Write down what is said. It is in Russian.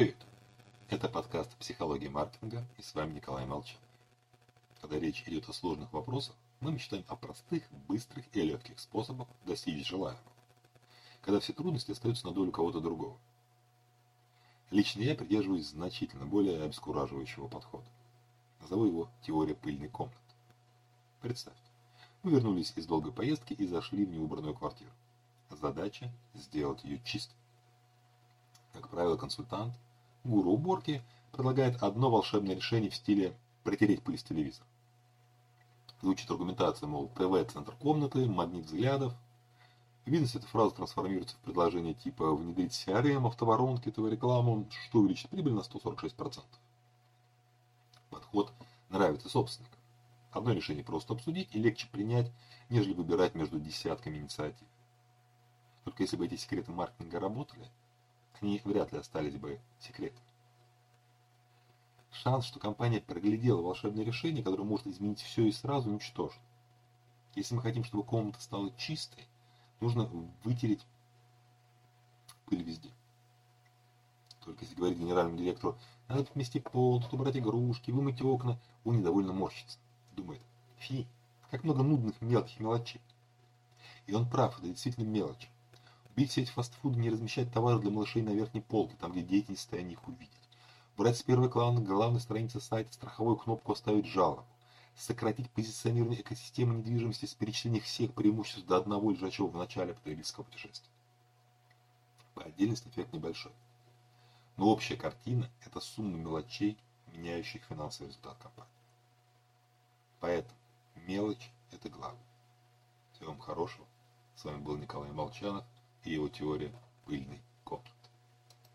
Привет! Это подкаст «Психология маркетинга» и с вами Николай Молчан. Когда речь идет о сложных вопросах, мы мечтаем о простых, быстрых и легких способах достичь желаемого. Когда все трудности остаются на долю кого-то другого. Лично я придерживаюсь значительно более обескураживающего подхода. Назову его теория пыльной комнаты. Представьте, мы вернулись из долгой поездки и зашли в неубранную квартиру. Задача – сделать ее чистой. Как правило, консультант, гуру уборки, предлагает одно волшебное решение в стиле «протереть пыль с телевизора». Звучит аргументация, мол, ТВ – центр комнаты, магнит взглядов. В бизнесе эта фраза трансформируется в предложение типа «внедрить CRM, автоворонки, ТВ-рекламу, что увеличит прибыль на 146%». Подход нравится собственникам. Одно решение просто обсудить и легче принять, нежели выбирать между десятками инициатив. Только если бы эти секреты маркетинга работали, они вряд ли остались бы секретом. Шанс, что компания проглядела волшебное решение, которое может изменить все и сразу, ничтожен. Если мы хотим, чтобы комната стала чистой, нужно вытереть пыль везде. Только если говорить генеральному директору, надо помести пол, тут убрать игрушки, вымыть окна, он недовольно морщится. Думает, фи, как много нудных мелких мелочей. И он прав, это действительно мелочь. Убить сеть фастфуда, не размещать товары для малышей на верхней полке, там где дети не состоянии их увидеть. Брать с первой главной страницы сайта страховую кнопку «Оставить жалобу». Сократить позиционирование экосистемы недвижимости с перечислением всех преимуществ до одного лежачего в начале потребительского путешествия. По отдельности эффект небольшой. Но общая картина – это сумма мелочей, меняющих финансовый результат компании. Поэтому мелочь – это главное. Всего вам хорошего. С вами был Николай Молчанов и его теория пыльной комнаты.